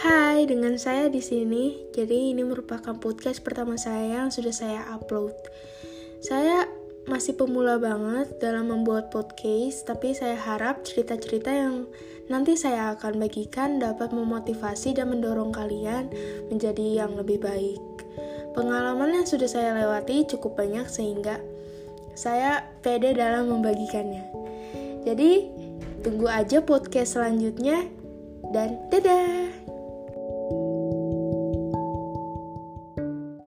Hai, dengan saya di sini. Jadi ini merupakan podcast pertama saya yang sudah saya upload. Saya masih pemula banget dalam membuat podcast, tapi saya harap cerita-cerita yang nanti saya akan bagikan dapat memotivasi dan mendorong kalian menjadi yang lebih baik. Pengalaman yang sudah saya lewati cukup banyak sehingga saya pede dalam membagikannya. Jadi, tunggu aja podcast selanjutnya dan dadah!